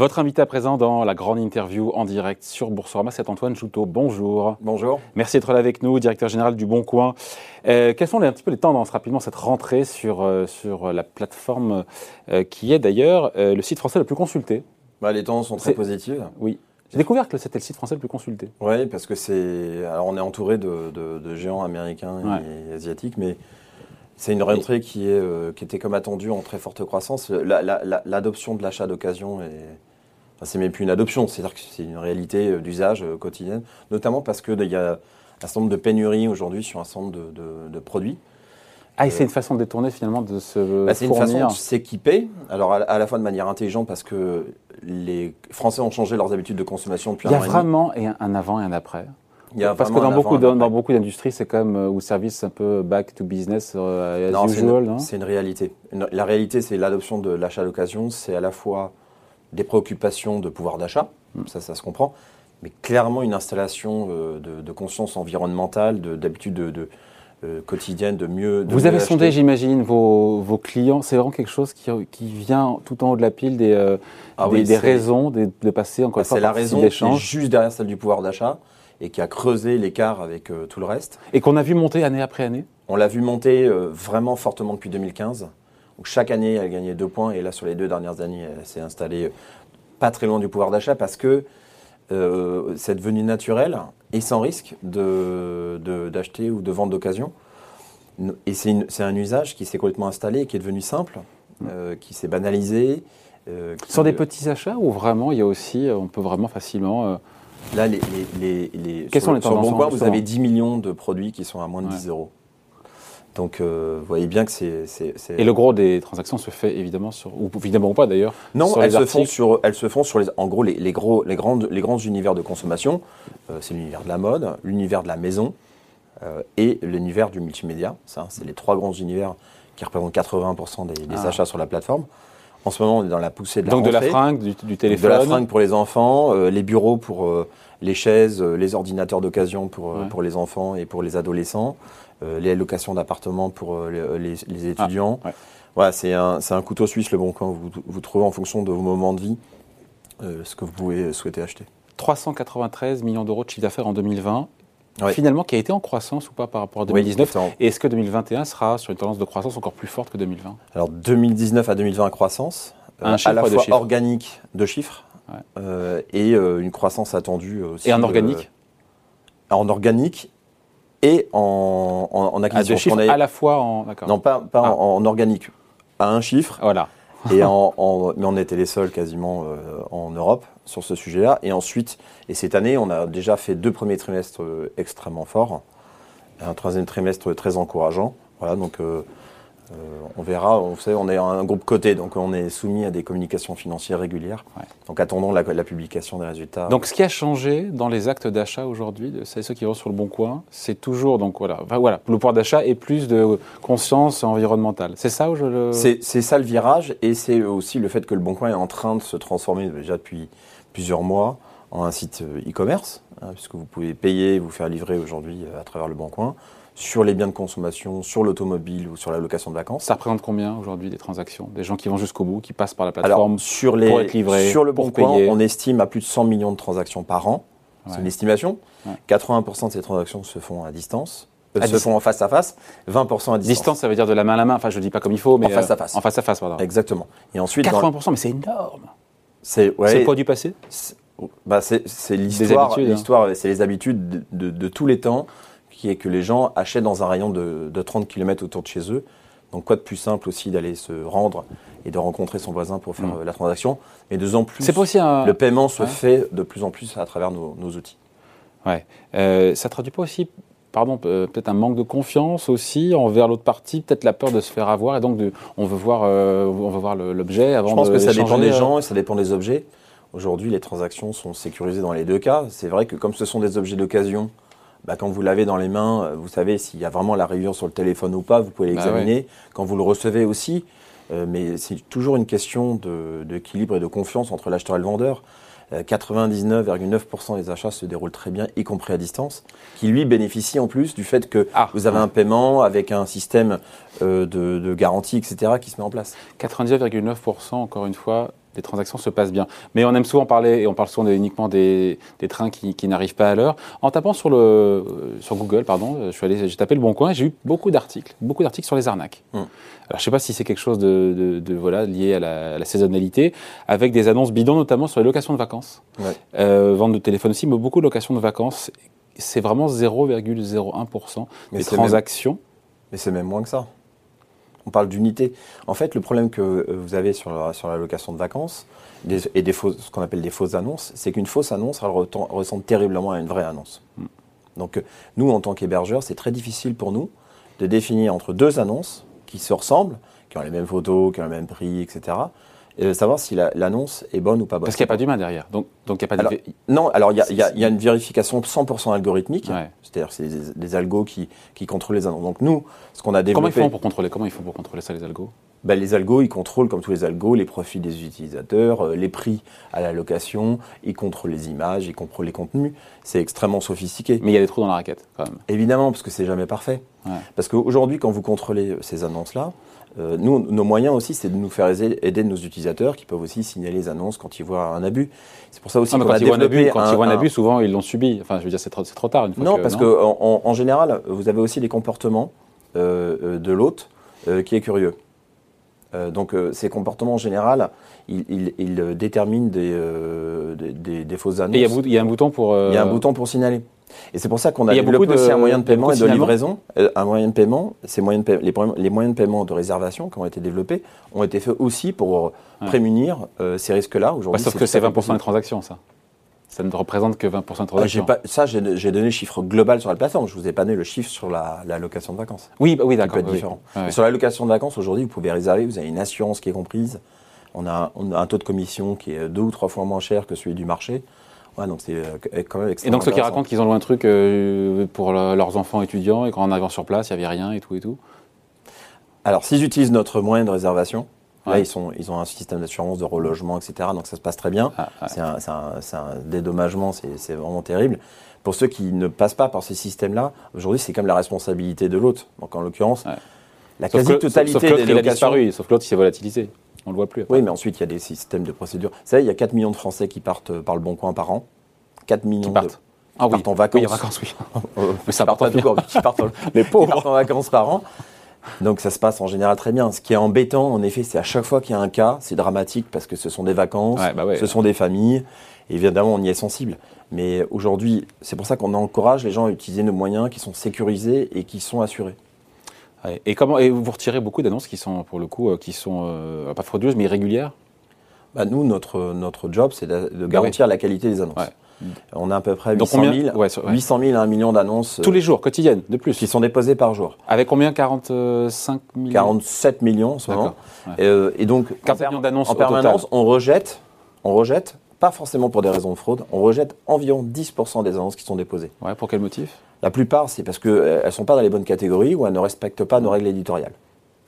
Votre invité à présent dans la grande interview en direct sur Boursorama, c'est Antoine Joutot. Bonjour. Bonjour. Merci d'être là avec nous, directeur général du Bon Coin. Euh, quelles sont les, un petit peu les tendances rapidement cette rentrée sur, euh, sur la plateforme euh, qui est d'ailleurs le site français le plus consulté? Bah, les tendances sont très positives. Oui. J'ai découvert que c'était le site français le plus consulté. Oui, parce que c'est. Alors, on est entouré de, de- de géants américains et asiatiques, mais c'est une rentrée qui, est, euh, qui était comme attendu en très forte croissance. La- la- la- L'adoption de l'achat d'occasion est. Enfin, c'est même plus une adoption, c'est-à-dire que c'est une réalité euh, d'usage euh, quotidienne, notamment parce qu'il y a un certain nombre de pénuries aujourd'hui sur un certain nombre de, de- de produits. Ah, et c'est une façone détournée finalement de se Bah, c'est une façon de s'équiper, alors à, à la fois de manière intelligente parce que les Français ont changé leurs habitudes de consommation depuis Il y a un an et demi. vraiment et un, un avant et un après. Il y a Parce que vraiment dans beaucoup, dans beaucoup d'industries, c'est même, euh, ou services un peu back to business euh, as Non, c'est une, réalité. Une- La réalité, c'est l'adoption de l'achat d'occasion. C'est à la fois des préoccupations de pouvoir d'achat, Mm. ça, ça se comprend, mais clairement une installation euh, de, de conscience environnementale, de- d'habitude de, de, euh, quotidienne, de mieux. de Vous mieux avez sondé, j'imagine, vos, vos clients. C'est vraiment quelque chose qui, qui vient tout en haut de la pile des, euh, Ah des, oui, des raisons de, passer encore Bah, une fois C'est la raison qui est juste derrière celle du pouvoir d'achat et qui a creusé l'écart avec tout le reste. et qu'on a vu monter année après année. On l'a vu monter vraiment fortement depuis 2015. Donc chaque année, elle gagnait deux points. Et là, sur les deux dernières années, elle s'est installée euh, pas très loin du pouvoir d'achat parce que euh, c'est devenu naturel et sans risque de- de- d'acheter ou de vendre d'occasion. Et c'est un usage qui s'est complètement installé et qui est devenu simple, euh, qui s'est banalisé. euh, qui- Sur des petits achats ou vraiment, il y a aussi, on peut vraiment facilement. Là, les, les, les, les- Quelles sur, sont les tendances, vous avez 10 millions de produits qui sont à moins de Ouais. 10 euros. Donc, euh, vous voyez bien que c'est... c'est- c'est- Et le gros des transactions se fait évidemment sur, ou évidemment ou pas d'ailleurs. Non, elles les se, font sur, elles se font sur les, en gros les, les gros, les, grandes, les grands univers de consommation. Euh, c'est l'univers de la mode, l'univers de la maison euh, et l'univers du multimédia. Ça, c'est les trois grands univers qui représentent 80% des, des Ah. achats sur la plateforme. En ce moment, on est dans la poussée de la Donc de la fringue, du, téléphone. de la fringue pour les enfants, euh, les bureaux pour euh, les chaises, euh, les ordinateurs d'occasion pour, Ouais. pour les enfants et pour les adolescents, les locations d'appartements pour euh, les, les- les étudiants. Ah, ouais. Voilà, c'est un, c'est un couteau suisse le bon coin. Vous, vous trouvez en fonction de vos moments de vie euh, ce que vous pouvez souhaiter acheter. 393 millions d'euros de chiffre d'affaires en 2020. Ouais. Finalement, qui a été en croissance ou pas par rapport à Oui, 2019 c'est en- Et est-ce que 2021 sera sur une tendance de croissance encore plus forte que 2020 Alors 2019 à 2020 croissance, euh, Un chiffre à la fois organique de chiffres Ouais. euh, et euh, une croissance attendue aussi. Et en euh, organique? En organique et en, en, en À acquisition. deux chiffres On est- à la fois en. Non, pas, pas Ah. en, en organique, à un chiffre, Voilà. et en, en- mais on était les seuls quasiment euh, en Europe sur ce sujet-là. Et ensuite, et cette année, on a déjà fait deux premiers trimestres euh, extrêmement forts, un troisième trimestre très encourageant. Voilà, donc euh, euh, on verra. On est un groupe coté, donc on est soumis à des communications financières régulières. Ouais. Donc attendons la, la publication des résultats. Donc, ce qui a changé dans les actes d'achat aujourd'hui, de ceux qui vont sur le bon coin, c'est toujours donc voilà, enfin, voilà, le pouvoir d'achat et plus de conscience environnementale. C'est ça où je le. C'est ça le virage, et c'est aussi le fait que le Bon Coin est en train de se transformer déjà depuis plusieurs mois en un site euh, e-commerce, hein, puisque vous pouvez payer, vous faire livrer aujourd'hui euh, à travers le Bon Coin, sur les biens de consommation, sur l'automobile ou sur la location de vacances. Ça représente combien aujourd'hui des transactions? Des gens qui vont jusqu'au bout, qui passent par la plateforme Alors, sur, les, pour être livré, sur le pour Bon Coin, payer? on estime à plus de 100 millions de transactions par an. Ouais. C'est une estimation. Ouais. 80% de ces transactions se font à distance, euh, À se font en face à face, 20% à distance. Distance, ça veut dire de la main à la main. Enfin, je le dis pas comme il faut, mais En face à euh, face. En face à face, pardon. Exactement. Et ensuite, dans- 80%, mais c'est énorme. c'est ouais, poids du passé? Bah c'est l'histoire, hein. l'histoire, c'est les habitudes de, de- de tous les temps, qui est que les gens achètent dans un rayon de, de 30 km autour de chez eux. Donc quoi de plus simple aussi d'aller se rendre et de rencontrer son voisin pour faire Mm. euh, la transaction? Mais de plus en plus, aussi un. le paiement se Ouais. fait de plus en plus à travers nos, nos outils. Ouais. Euh, ça traduit pas aussi, pardon, euh, peut-être un manque de confiance aussi envers l'autre partie, peut-être la peur de se faire avoir et donc de, on veut voir, euh, on veut voir l'objet avant Je pense de que ça dépend des euh. gens et ça dépend des objets. Aujourd'hui, les transactions sont sécurisées dans les deux cas. C'est vrai que comme ce sont des objets d'occasion, bah, quand vous l'avez dans les mains, euh, vous savez s'il y a vraiment la rayure sur le téléphone ou pas, vous pouvez Bah l'examiner. Quand vous le recevez aussi, euh, mais c'est toujours une question d'équilibre et de confiance entre l'acheteur et le vendeur. Euh, 99,9% des achats se déroulent très bien, y compris à distance, qui lui bénéficie en plus du fait que Ah, vous avez un paiement avec un système euh, de, de garantie, etc., qui se met en place. 99,9% encore une fois les transactions se passent bien. Mais on aime souvent parler, et on parle souvent uniquement des, trains qui, n'arrivent pas à l'heure. En tapant sur, le, sur Google, pardon, j'ai tapé le bon coin et j'ai eu beaucoup d'articles, beaucoup d'articles sur les arnaques. Hum. Alors je ne sais pas si c'est quelque chose de, voilà, lié à la, saisonnalité, avec des annonces bidons, notamment sur les locations de vacances. Euh, vente de téléphone aussi, mais beaucoup de locations de vacances. C'est vraiment 0,01% des transactions. mais c'est même moins que ça. On parle d'unité. En fait, le problème que euh, vous avez sur la, sur la location de vacances et des fausses, ce qu'on appelle des fausses annonces, c'est qu'une fausse annonce, elle ressemble terriblement à une vraie annonce. Mm. Donc, euh, nous, en tant qu'hébergeurs, c'est très difficile pour nous de définir entre deux annonces qui se ressemblent, qui ont les mêmes photos, qui ont le même prix, etc., de savoir si l'annonce est bonne ou pas bonne. Parce qu'il n'y a pas d'humain derrière. Donc, donc il n'y a pas de... Non, alors il y, a une vérification 100% algorithmique. C'est-à-dire c'est des, algos qui, qui, contrôlent les annonces. Donc nous, ce qu'on a développé... Comment ils font pour contrôler Comment ils font pour contrôler ça, les algos? Ben, les algos, ils contrôlent, comme tous les algos, les profils des utilisateurs, euh, les prix à la location, ils contrôlent les images, ils contrôlent les contenus. C'est extrêmement sophistiqué. Mais il y a des trous dans la raquette, quand même. Évidemment, parce que c'est jamais parfait. Parce qu'aujourd'hui, quand vous contrôlez ces annonces-là, euh, nous, nos moyens aussi, c'est de nous faire aider nos utilisateurs qui peuvent aussi signaler les annonces quand ils voient un abus. C'est pour ça aussi qu'on a développé quand ils voient un abus, souvent ils l'ont subi. Enfin, je veux dire, c'est trop, trop, tard. Une fois non, parce qu'en en, général, vous avez aussi les comportements euh, euh, de l'hôte qui est curieux. Donc, ces comportements en général, ils, déterminent des, des, des, fausses annonces. Et il y, a un bouton pour. Il y a un bouton pour signaler. Et c'est pour ça qu'on a développé aussi un moyen de paiement et de livraison. Euh, un moyen de paiement, ces moyens de les, moyens de paiement de réservation qui ont été développés ont été faits aussi pour prémunir euh, ces risques-là. Aujourd'hui, sauf que c'est 20% des transactions, ça. Ça ne représente que 20% de ah, transactions. Pas, ça, j'ai donné le chiffre global sur la plateforme. Je ne vous ai pas donné le chiffre sur la, location de vacances. Oui, bah oui d'accord. peut être différent. Sur la location de vacances, aujourd'hui, vous pouvez réserver, vous avez une assurance qui est comprise. On a, on a un taux de commission qui est deux ou trois fois moins cher que celui du marché donc c'est euh, quand même Et donc ceux qui racontent qu'ils ont loué un truc euh, pour leurs enfants étudiants et qu'en arrivant sur place, il n'y avait rien et tout et tout Alors s'ils utilisent notre moyen de réservation, Là, ils, sont, ils ont un système d'assurance, de relogement, etc. Donc ça se passe très bien. Ah, c'est un, un, dédommagement, c'est vraiment terrible. Pour ceux qui ne passent pas par ces systèmes-là, aujourd'hui, c'est comme la responsabilité de l'autre. Donc en l'occurrence, la quasi-totalité des locations... A disparu, sauf que l'autre, il s'est volatilisé. On le voit plus. Oui, mais ensuite, il y a des systèmes de procédure. Vous savez, il y a 4 millions de Français qui partent euh, par le Bon Coin par an. 4 millions qui partent. ah, oui. en vacances. Oui, en vacances, oui. mais ça part partent, Les pauvres. Qui partent en vacances par an. Donc ça se passe en général très bien. Ce qui est embêtant, en effet, c'est à chaque fois qu'il y a un cas, c'est dramatique parce que ce sont des vacances, bah ce sont des familles. évidemment, on y est sensible. Mais aujourd'hui, c'est pour ça qu'on encourage les gens à utiliser nos moyens qui sont sécurisés et qui sont assurés. Et, comment, et vous retirez beaucoup d'annonces qui sont, pour le coup, euh, qui sont euh, pas frauduleuses, mais irrégulières bah Nous, notre, notre job, c'est de, garantir la qualité des annonces. On a à peu près 800 000, 800 000 à 1 million d'annonces. Tous les jours, quotidiennes, de plus. Qui sont déposées par jour. Avec combien? 45 millions 47 millions en ce moment. Et, euh, et, donc, en, d'annonces en permanence, on rejette, on rejette, pas forcément pour des raisons de fraude, on rejette environ 10% des annonces qui sont déposées. Ouais, pour quel motif? La plupart, c'est parce qu'elles euh, ne sont pas dans les bonnes catégories ou elles ne respectent pas nos règles éditoriales.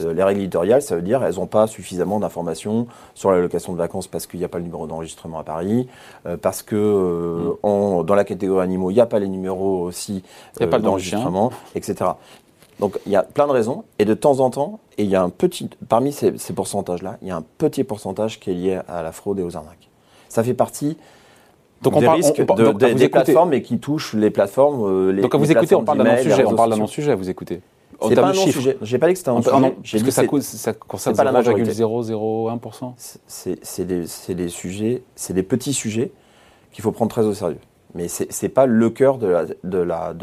Euh, les règles éditoriales, ça veut dire qu'elles n'ont pas suffisamment d'informations sur la location de vacances parce qu'il n'y a pas le numéro d'enregistrement à Paris, euh, parce que mm. dans la catégorie animaux, il n'y a pas les numéros aussi d'enregistrement, etc. Donc il y a plein de raisons, et de temps en temps, et il y a un petit, parmi ces, ces pourcentages-là, il y a un petit pourcentage qui est lié à la fraude et aux arnaques. Ça fait partie donc on parle, de, des plateformes et qui touchent les plateformes. Euh, les, donc quand vous écoutez, on parle d'un non-sujet. On parle d'un non-sujet. Vous C'est pas un non-sujet. J'ai pas dit que c'était un non-sujet. Dit que ça, ça concerne 0,001%. C'est des, des sujets, c'est des petits sujets qu'il faut prendre très au sérieux. Mais c'est pas le cœur de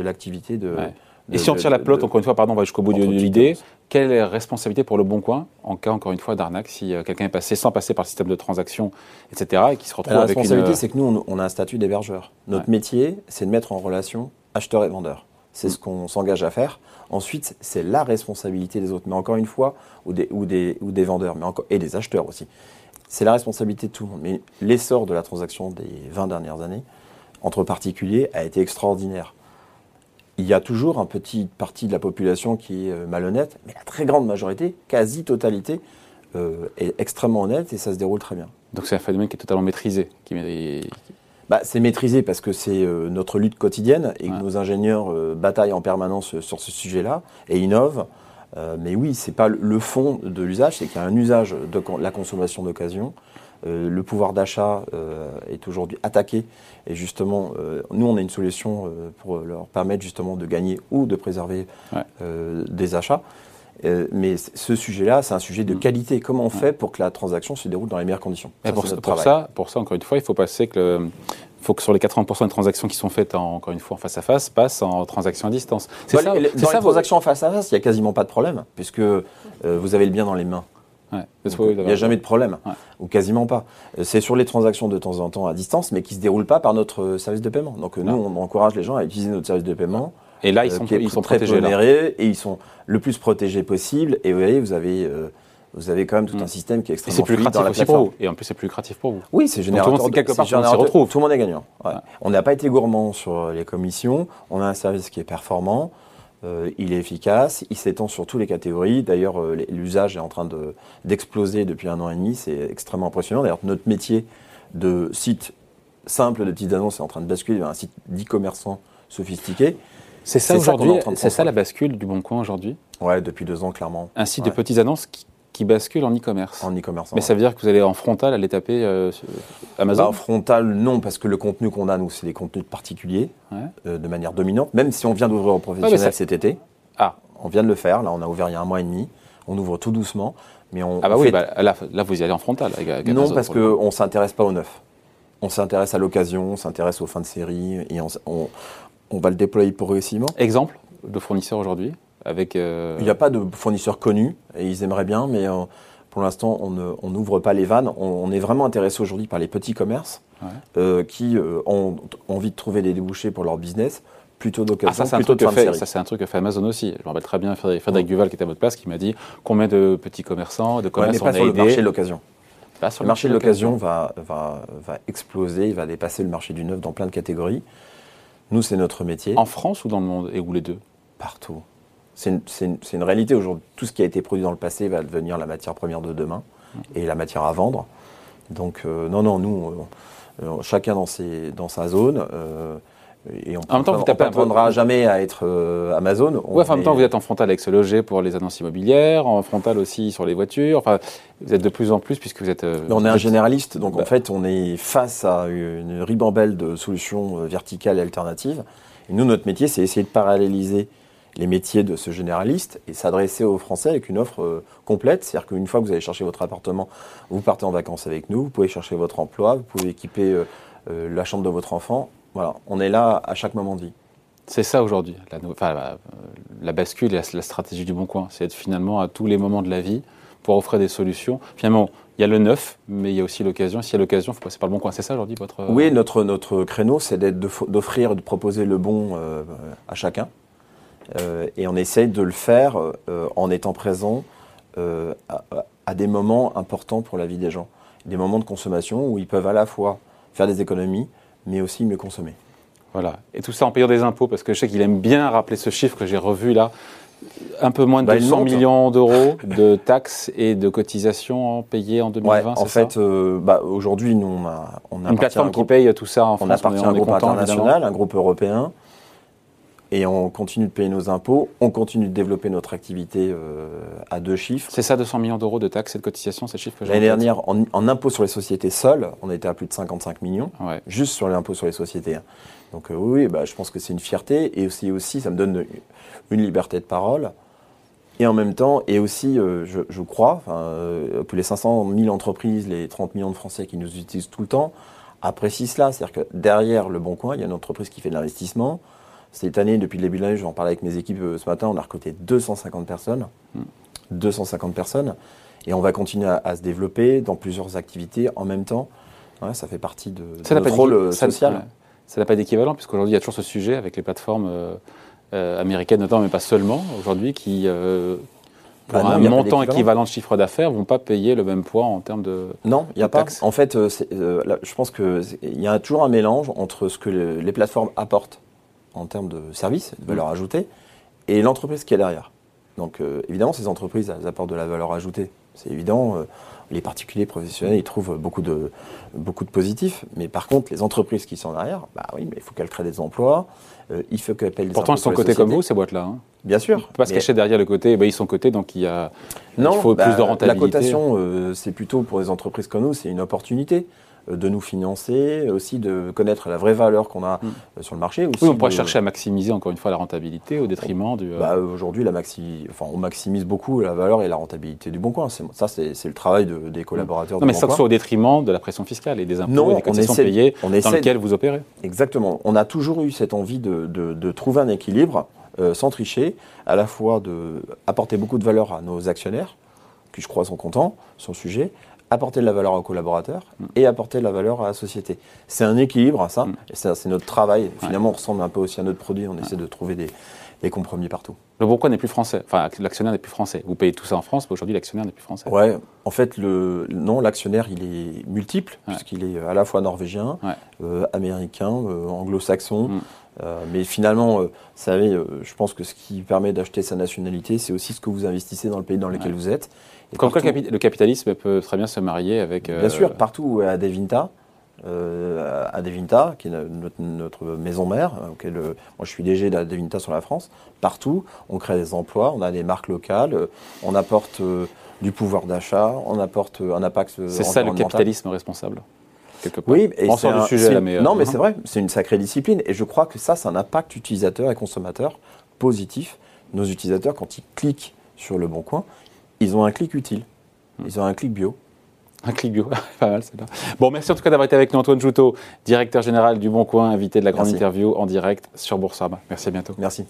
l'activité de, la, de, et si on tire la pelote, encore une fois, pardon, on va jusqu'au bout de l'idée, quelle est la responsabilité pour le bon coin en cas, encore une fois, d'arnaque si euh, quelqu'un est passé sans passer par le système de transaction, etc., et qui se retrouve avec une... La responsabilité, c'est que nous, on a un statut d'hébergeur. Notre métier, c'est de mettre en relation acheteur et vendeur. C'est ce mm. qu'on s'engage à faire. Ensuite, c'est la responsabilité des autres, mais encore une fois, ou des, vendeurs, mais encore, et des acheteurs aussi. C'est la responsabilité de tout le monde. Mais l'essor de la transaction des 20 dernières années, entre particuliers, a été extraordinaire il y a toujours un petit parti de la population qui est euh, malhonnête, mais la très grande majorité, quasi-totalité, euh, est extrêmement honnête et ça se déroule très bien. Donc c'est un phénomène qui est totalement maîtrisé. Bah, C'est maîtrisé parce que c'est euh, notre lutte quotidienne et que nos ingénieurs bataillent en permanence sur ce sujet-là et innovent. mais oui, c'est pas le fond de l'usage, c'est qu'il y a un usage de la consommation d'occasion Euh, le pouvoir d'achat euh, est aujourd'hui attaqué. Et justement, euh, nous, on a une solution euh, pour leur permettre justement de gagner ou de préserver Ouais. euh, des achats. Euh, mais ce sujet-là, c'est un sujet de Mm. qualité. Comment on fait pour que la transaction se déroule dans les meilleures conditions? Ça, pour, ça, pour ça, encore une fois, il faut passer que le- faut que sur les 80% des transactions qui sont faites en, encore une fois en face à face passent en transaction à distance. C'est ça, les- dans ça les vos- transactions en face à face, il n'y a quasiment pas de problème, puisque euh, vous avez le bien dans les mains. Ouais. Il n'y a jamais de problème, Ouais. ou quasiment pas. Euh, C'est sur les transactions de temps en temps à distance, mais qui ne se déroulent pas par notre service de paiement. Donc nous, on encourage les gens à utiliser notre service de paiement, Et là, ils euh, sont, qui est ils sont très protégés pondéré, et ils sont le plus protégés possible. Et vous voyez, vous avez, euh, vous avez quand même tout Mm. un système qui est Et extrêmement c'est plus fluide dans lucratif aussi pour vous. Et en plus, c'est plus lucratif pour vous. Oui, c'est tout le générateur. monde, de- quelque part, c'est tout le monde s'y générateur- retrouve. Tout le monde est gagnant. ouais. Ouais. On n'a pas été gourmand sur les commissions. On a un service qui est performant. euh, il est efficace. Il s'étend sur toutes les catégories. D'ailleurs, euh, l'usage est en train de- d'exploser depuis un an et demi. C'est extrêmement impressionnant. D'ailleurs, notre métier de site simple de petites annonces est en train de basculer vers un site d'e-commerçant sophistiqué. C'est ça aujourd'hui. C'est ça la bascule du Bon Coin aujourd'hui. Ouais, depuis deux ans, clairement. Un site Ouais. de petites annonces qui, qui bascule en e-commerce. En e-commerçant. Mais ça veut dire que vous allez en frontal aller taper euh, Amazon. Bah, en frontal, non, parce que le contenu qu'on a, nous, c'est des contenus particuliers, Ouais. euh, de manière dominante. Même si on vient d'ouvrir au professionnel ça- cet été, Ah. on vient de le faire. Là, on a ouvert il y a un mois et demi. On ouvre tout doucement, mais on. Ah bah on oui, fait- bah, là, là, vous y allez en frontal. Avec, avec non, Amazon, parce qu'on ne s'intéresse pas au neuf. On s'intéresse à l'occasion, on s'intéresse aux fins de série, et on- on va le déployer progressivement. Exemple de fournisseur aujourd'hui avec. euh, Il n'y a pas de fournisseurs connus, et ils aimeraient bien, mais euh, pour l'instant, on n'ouvre pas les vannes. On, on est vraiment intéressé aujourd'hui par les petits commerces Ouais. euh, qui ont envie de trouver des débouchés pour leur business, plutôt d'occasion, Ah, ça, plutôt de de ça, c'est un truc que fait Amazon aussi. Je me rappelle très bien Frédéric, Frédéric Duval qui était à votre place qui m'a dit combien de petits commerçants, de Ouais, commerces mais on pas a sur le aidé. marché de l'occasion. Le marché de l'occasion va, va, va exploser, il va dépasser le marché du neuf dans plein de catégories. Nous, c'est notre métier. En France ou dans le monde Et où les deux? Partout. C'est une, réalité aujourd'hui. Tout ce qui a été produit dans le passé va devenir la matière première de demain et la matière à vendre. Donc, euh, non, non, nous, chacun dans, ses, dans sa zone. euh, et on En même temps, vous peu- prétendra jamais à être euh, Amazon. Ouais, enfin, en même est- temps, vous êtes en frontal avec ce loger pour les annonces immobilières, en frontal aussi sur les voitures. Enfin, vous êtes de plus en plus puisque vous êtes. euh, Mais on est un généraliste, donc Bah. en fait, on est face à une ribambelle de solutions euh, verticales et alternatives. Et nous, notre métier, c'est essayer de paralléliser les métiers de ce généraliste et s'adresser aux Français avec une offre euh, complète. C'est-à-dire qu'une fois que vous allez chercher votre appartement, vous partez en vacances avec nous, vous pouvez chercher votre emploi, vous pouvez équiper la chambre de votre enfant. Voilà, on est là à chaque moment de vie. C'est ça aujourd'hui, la, nou- enfin, la, euh, la bascule et la, la stratégie du bon coin. C'est être finalement à tous les moments de la vie pour offrir des solutions. Finalement, il y a le neuf, mais il y a aussi l'occasion. S'il y a l'occasion, il faut passer par le bon coin. C'est ça aujourd'hui votre. euh, Oui, notre, notre créneau, c'est d'offrir, de proposer le bon euh, à chacun. Euh, et on essaye de le faire euh, en étant présent à, à des moments importants pour la vie des gens. Des moments de consommation où ils peuvent à la fois faire des économies, mais aussi mieux consommer. Voilà. Et tout ça en payant des impôts, parce que je sais qu'il aime bien rappeler ce chiffre que j'ai revu là. Un peu moins de Bah, il 200 monte. millions d'euros de taxes et de cotisations payées en 2020. Ouais, en fait, euh, bah, aujourd'hui, nous, on a, on une appartient plateforme un qui groupe- paye tout ça en On France. appartient est- à un groupe content, international, évidemment. un groupe européen, et on continue de payer nos impôts, on continue de développer notre activité euh, à deux chiffres. C'est ça, 200 millions d'euros de taxes et de cotisations, c'est le chiffre que j'ai L'année dernière, en, en impôt sur les sociétés seuls, on était à plus de 55 millions, Ouais. juste sur l'impôt sur les sociétés. Donc euh, oui, bah, je pense que c'est une fierté, et aussi, aussi, ça me donne une liberté de parole. Et en même temps, et aussi, euh, je, je crois que les 500 000 entreprises, les 30 millions de Français qui nous utilisent tout le temps, apprécient cela. C'est-à-dire que derrière le Bon Coin, il y a une entreprise qui fait de l'investissement. Cette année, depuis le début de l'année, j'en parlais avec mes équipes euh, ce matin, on a recruté 250 personnes. 250 personnes. Et on va continuer à, à se développer dans plusieurs activités en même temps. Ouais, ça fait partie de, Ça notre rôle euh, ça- social. Ça n'a pas d'équivalent, puisqu'aujourd'hui, il y a toujours ce sujet avec les plateformes euh, euh, américaines, notamment, mais pas seulement, aujourd'hui, qui, euh, pour Bah non, un montant équivalent de chiffre d'affaires, vont pas payer le même poids en termes de. Non, il n'y a pas. taxes. En fait, là, je pense qu'il y a toujours un mélange entre ce que le- les plateformes apportent en termes de services, de valeur ajoutée, et l'entreprise qui est derrière. Donc, euh, évidemment, ces entreprises, elles apportent de la valeur ajoutée C'est évident. euh, les particuliers professionnels, ils trouvent beaucoup de, beaucoup de positifs. Mais par contre, les entreprises qui sont en arrière, bah oui, mais il faut qu'elles créent des emplois. euh, il faut qu'elles payent des Pourtant, elles sont les cotées comme vous, ces boîtes-là. hein. Bien sûr. On peut pas se cacher derrière le côté, bah, ils sont cotés, donc il, y a, Non, il faut bah, plus de rentabilité. La cotation, c'est plutôt pour des entreprises comme nous, c'est une opportunité de nous financer, aussi de connaître la vraie valeur qu'on a Mm. euh, sur le marché. Aussi Oui, on pourrait de- chercher à maximiser encore une fois la rentabilité au détriment du. euh, Bah, Aujourd'hui, la maxi... enfin, on maximise beaucoup la valeur et la rentabilité du Bon Coin. Ça, c'est le travail de- des collaborateurs non, mais du ça que ce soit au détriment de la pression fiscale et des impôts Non, et des on cotisations essaie- payées on dans lesquelles vous opérez. Exactement. On a toujours eu cette envie de, de- de trouver un équilibre euh, sans tricher, à la fois de apporter beaucoup de valeur à nos actionnaires, qui je crois sont contents sur le sujet, apporter de la valeur aux collaborateurs et apporter de la valeur à la société. C'est un équilibre à ça, Mm. c'est notre travail. Finalement, on ressemble un peu aussi à notre produit, on essaie de trouver des, des compromis partout. Le Bon Coin n'est plus français. Enfin, l'actionnaire n'est plus français. Vous payez tout ça en France, mais aujourd'hui, l'actionnaire n'est plus français. Ouais, en fait, le, non, l'actionnaire, il est multiple, Ouais. puisqu'il est à la fois norvégien, Ouais. euh, américain, euh, anglo-saxon. Mm. Euh, mais finalement, euh, vous savez, euh, je pense que ce qui permet d'acheter sa nationalité, c'est aussi ce que vous investissez dans le pays dans lequel Ouais. vous êtes. Et Comme partout- le capitalisme peut très bien se marier avec. euh, Bien sûr, partout où est Euh, Adevinta, qui est notre, notre maison mère, auquel, euh, moi je suis DG d'Adevinta sur la France, partout, on crée des emplois, on a des marques locales, euh, on apporte euh, du pouvoir d'achat, on apporte un impact C'est ça le capitalisme responsable. Quelque part. Oui, et On c'est sort du sujet c'est- là, mais. euh, non, mais hein. c'est vrai, c'est une sacrée discipline, et je crois que ça, c'est un impact utilisateur et consommateur positif. Nos utilisateurs, quand ils cliquent sur le bon coin, ils ont un clic utile, Hmm. ils ont un clic bio. Un clic bio, pas mal celle-là. Bon, merci en tout cas d'avoir été avec nous, Antoine Joutot, directeur général du Bon Coin, invité de la grande Merci. interview en direct sur Boursorama. Merci à bientôt. Merci.